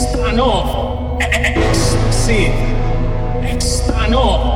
strano. Sì. È strano.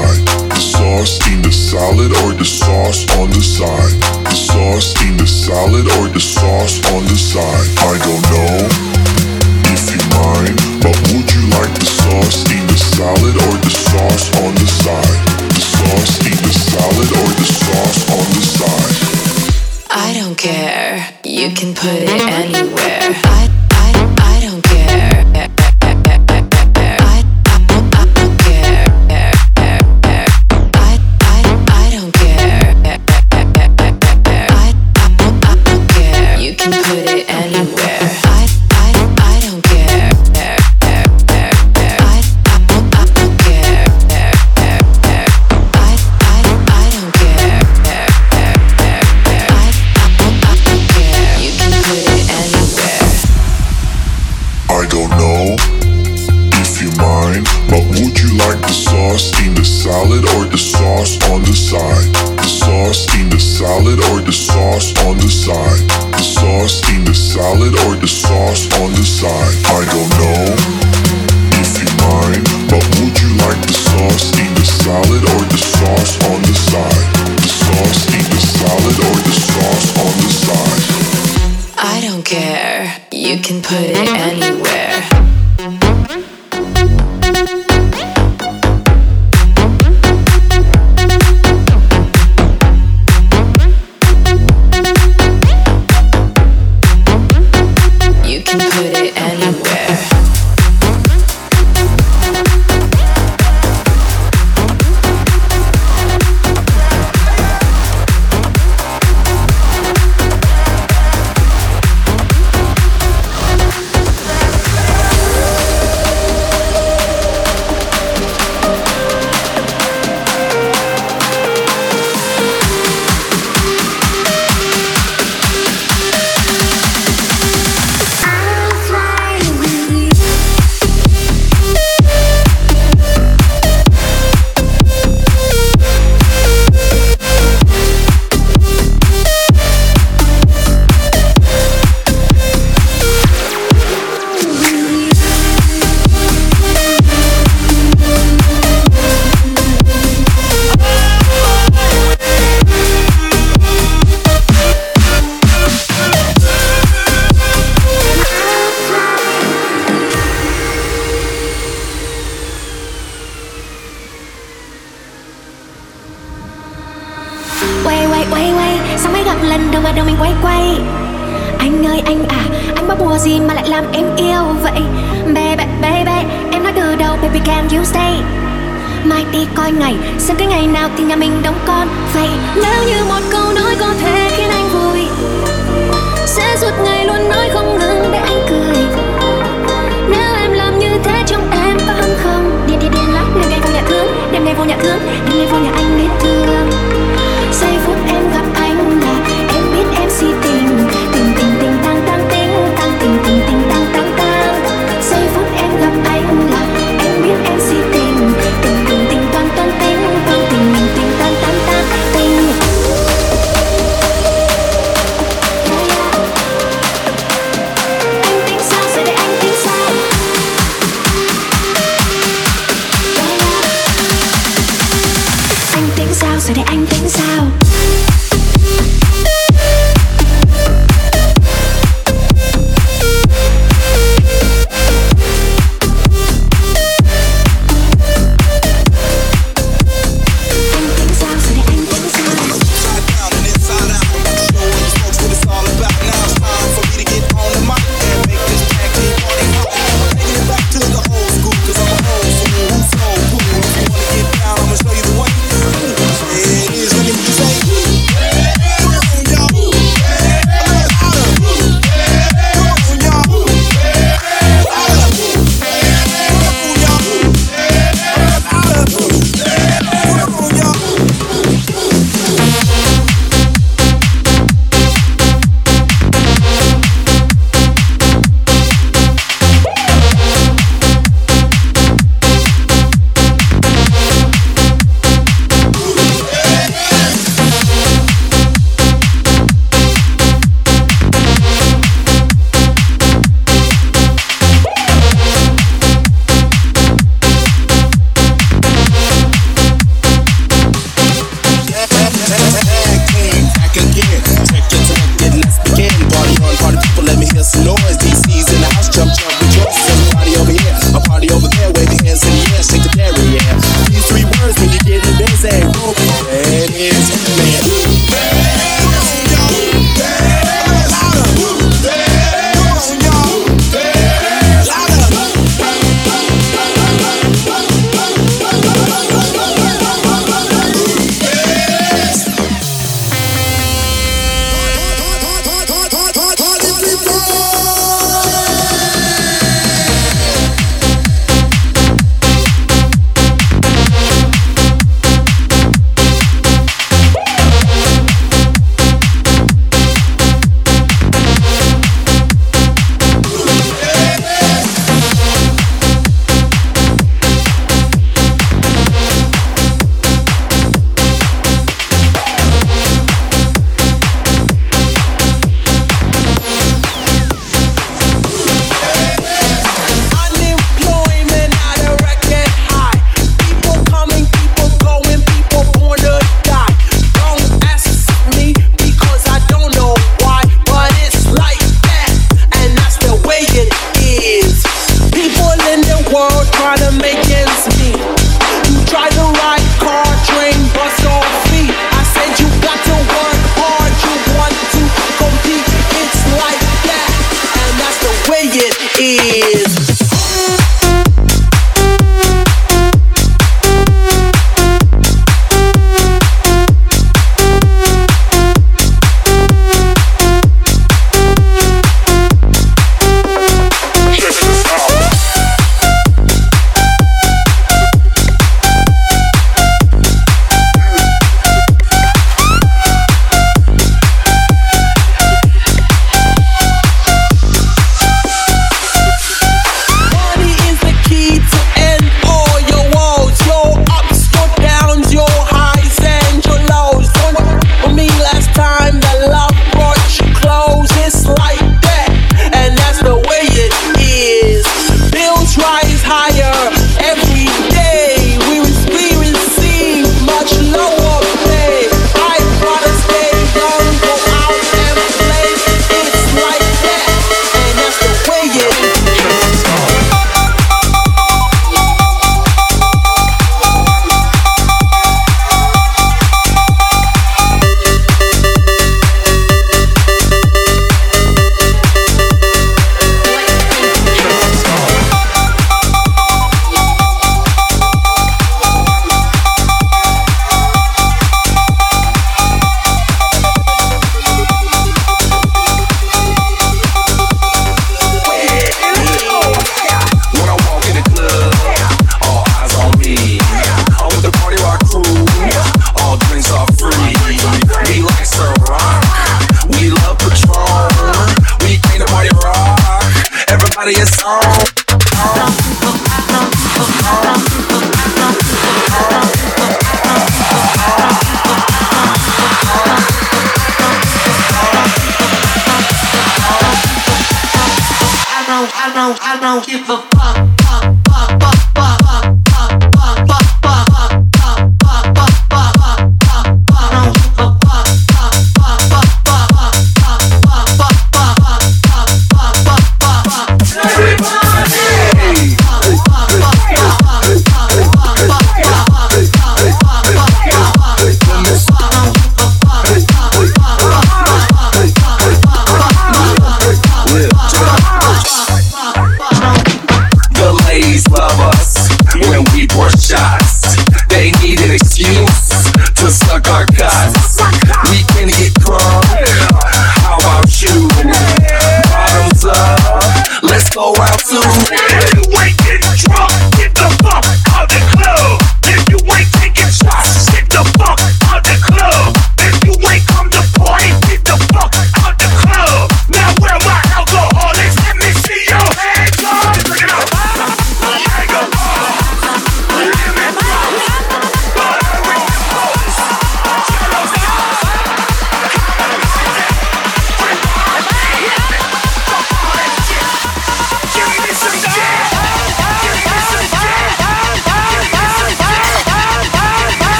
side. The sauce in the salad or the sauce on the side. The sauce in the salad or the sauce on the side. I don't know if you mind, but would you like the sauce in the salad or the sauce on the side? The sauce in the salad or the sauce on the side. I don't care. You can put it anywhere. I I I don't care.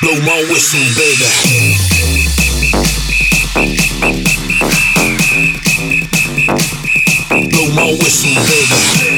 Blow my whistle, baby. Blow my whistle, baby.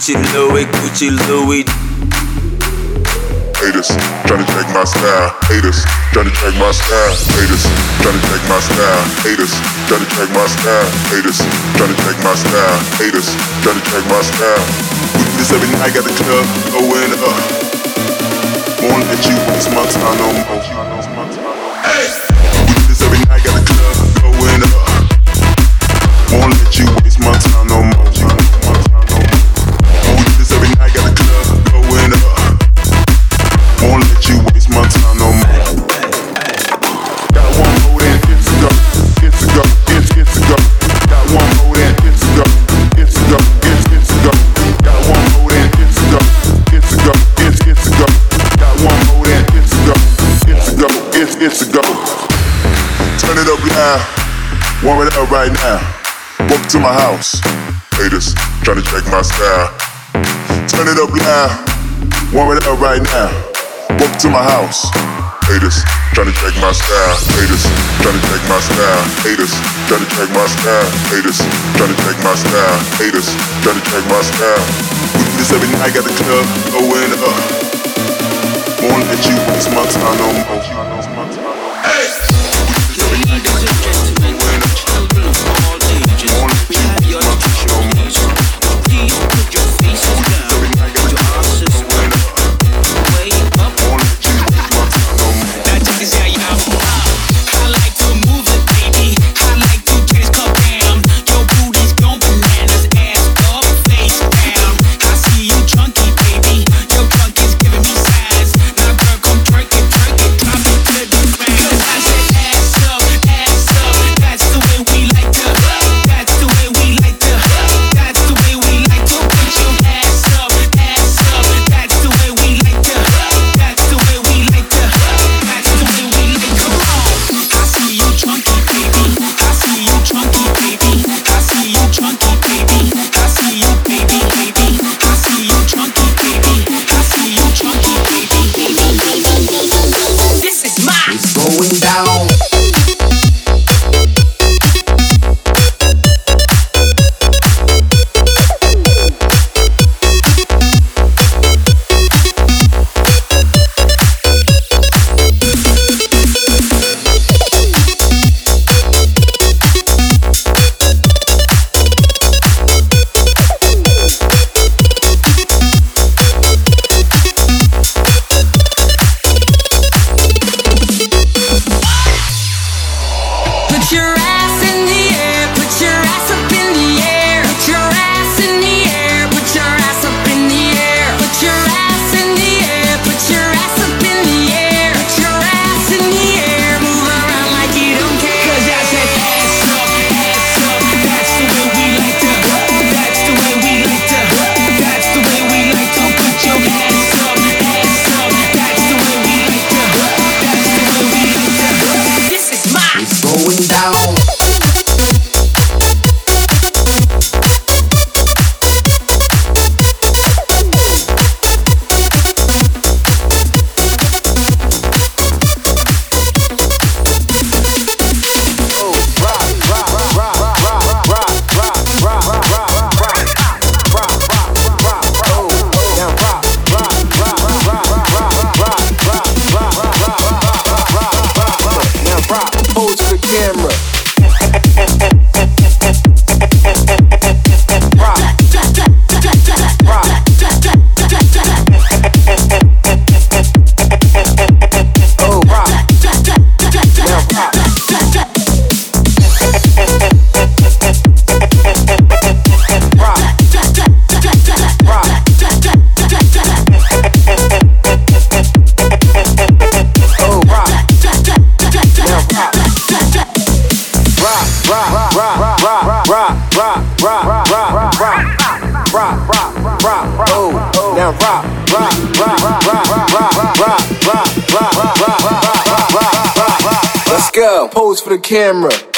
Gucci Louis, Gucci Louis. Haters, trying to check my style. Haters, trying to check my style. Haters, trying to check my style. Haters, trying to check my style. Haters, trying to check my style. Haters, trying to check my style. We do this every night at the club, going up. Won't let you waste my time no more. Hey. Loud, warm it up right now. Welcome to my house. Haters trying to check my style. Turn it up loud, warm it up right now. Welcome to my house. Haters trying to check my style. Haters trying to check my style. Haters trying to check my style. Haters trying to check my style. Haters trying to check my style. We do this every night, got the club going up. Won't let you waste my time no more. Drop camera.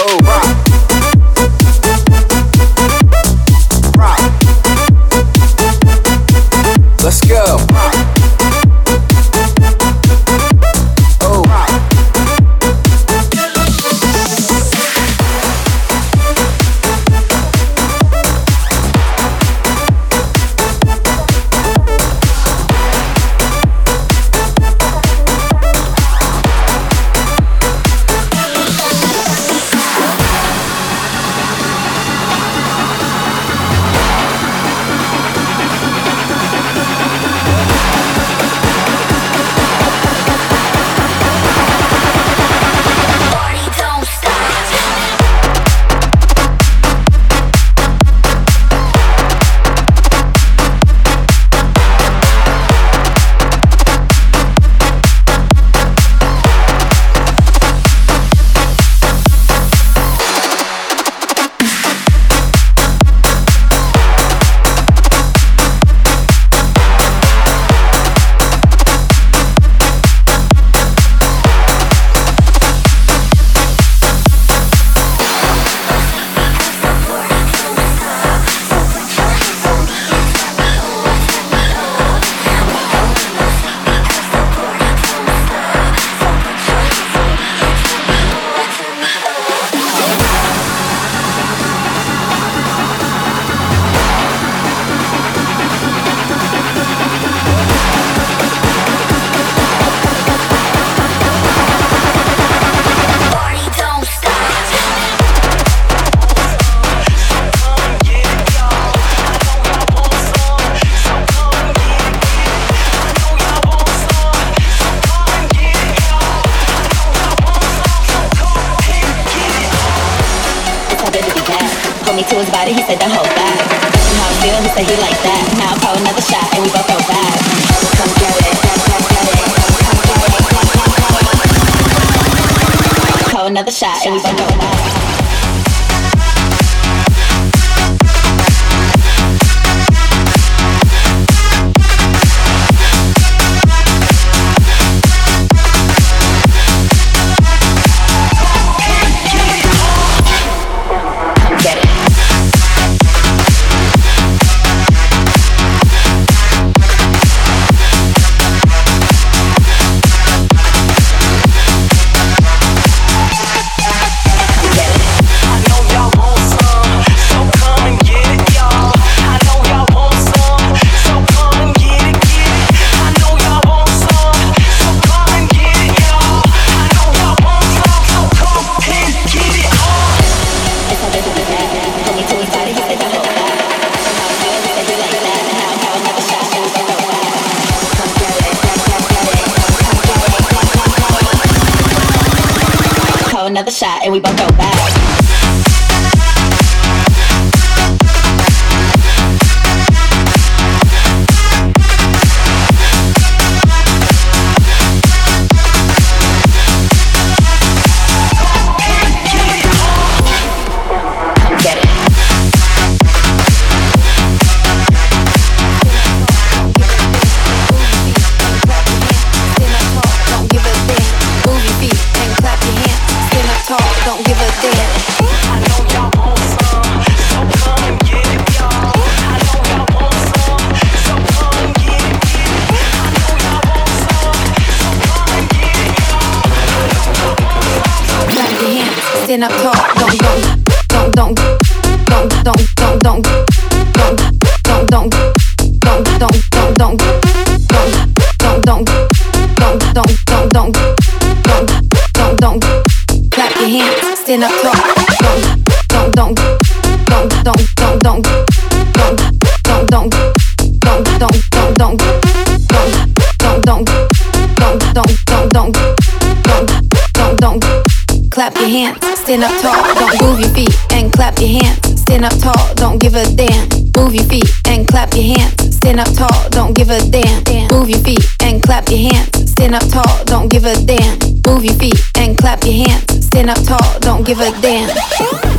Clap your hands, stand up tall, don't move your feet and clap your hands, stand up tall, don't give a damn. Move your feet and clap your hands, stand up tall, don't give a damn. Move your feet and clap your hands, stand up tall, don't give a damn. Move your feet and clap your hands, stand up tall, don't give a damn.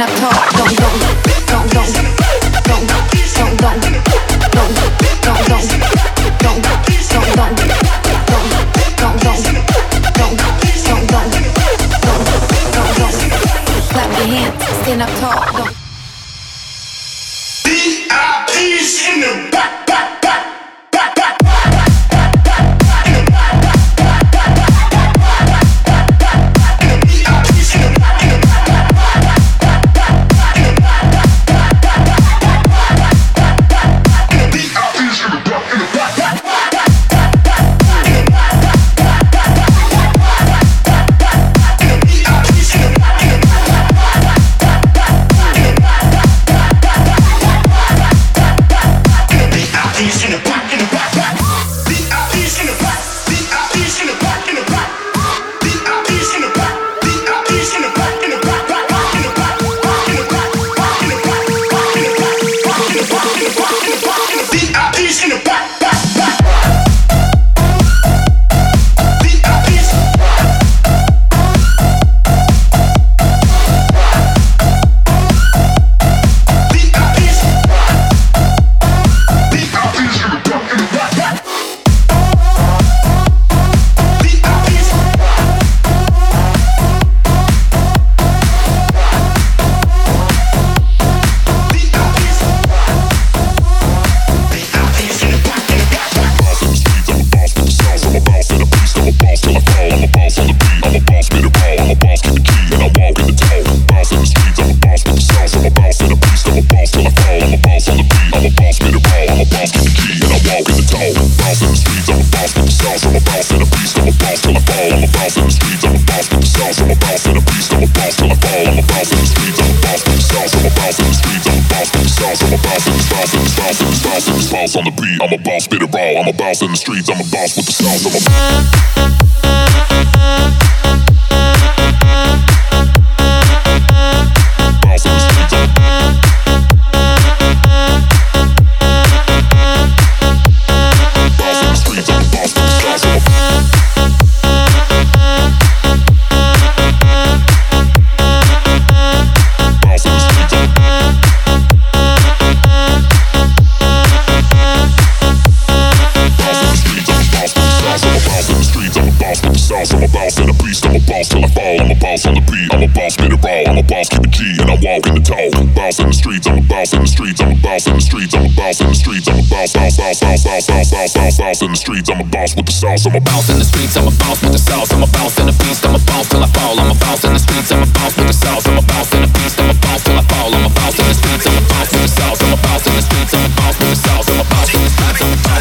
when I. spit it raw. I'm a boss in the streets, I'm a boss with the sauce. bounce, bounce, boss in the streets. I'm a boss with the sauce. I'm a boss in the streets. I'm a boss with the sauce. I'm a boss in the beast. I'm a boss till I fall. I'm a boss in the streets. I'm a boss with the sauce. I'm a boss in the beast. I'm a boss till I fall. I'm a boss in the streets. I'm a boss with the sauce. I'm a boss in the streets. I'm a boss with the sauce. I'm a boss in the streets. I'm a bounce.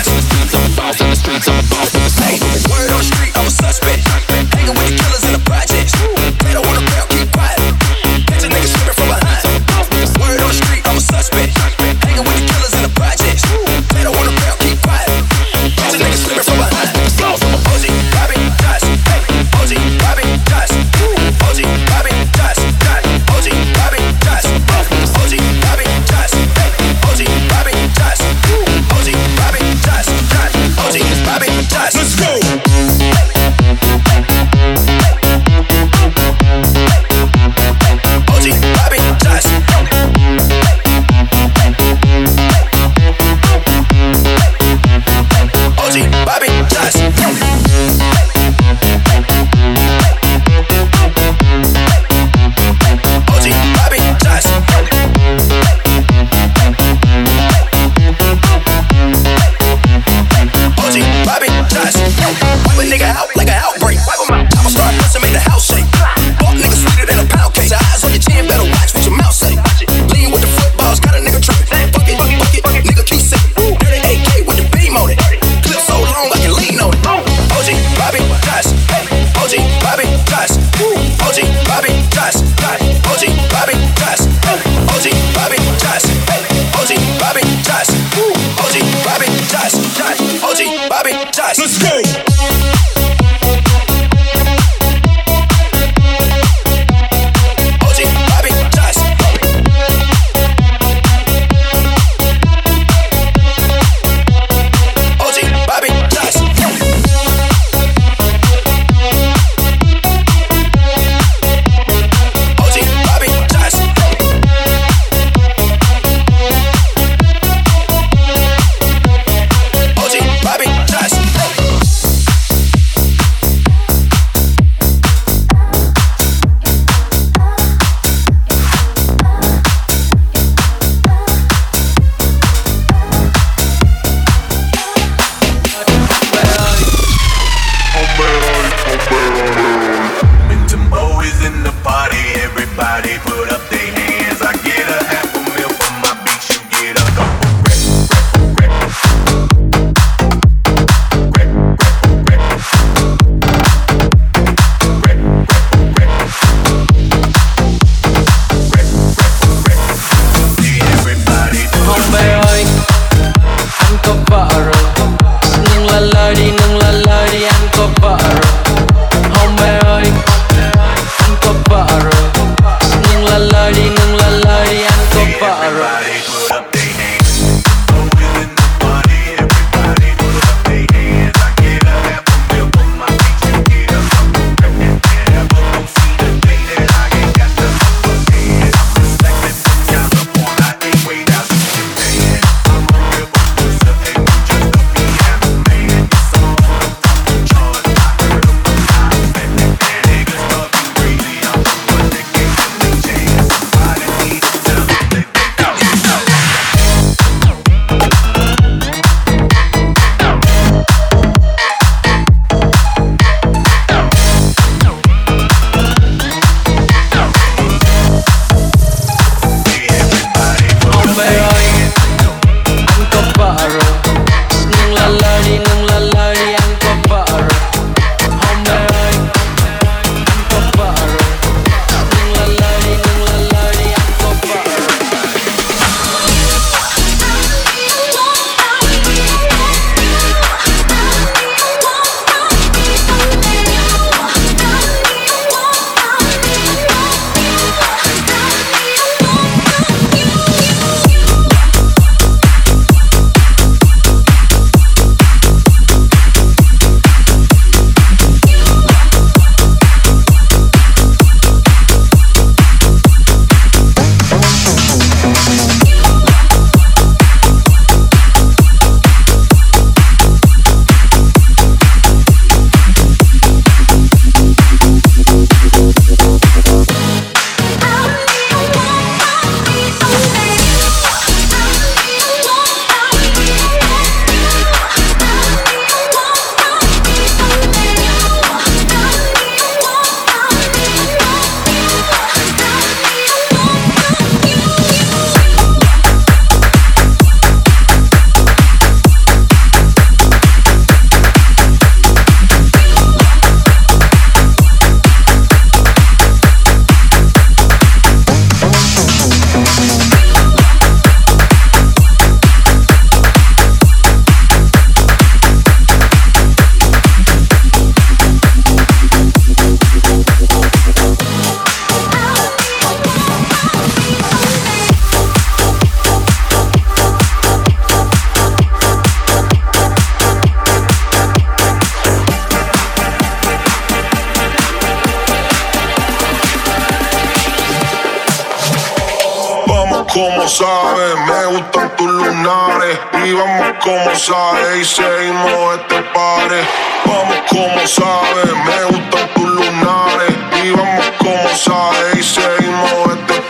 Sabes, me gustan tus lunares. Y vamos como sabes y seguimos este pare. Vamos como sabes, me gustan tus lunares. Y vamos como sabes y seguimos este pare.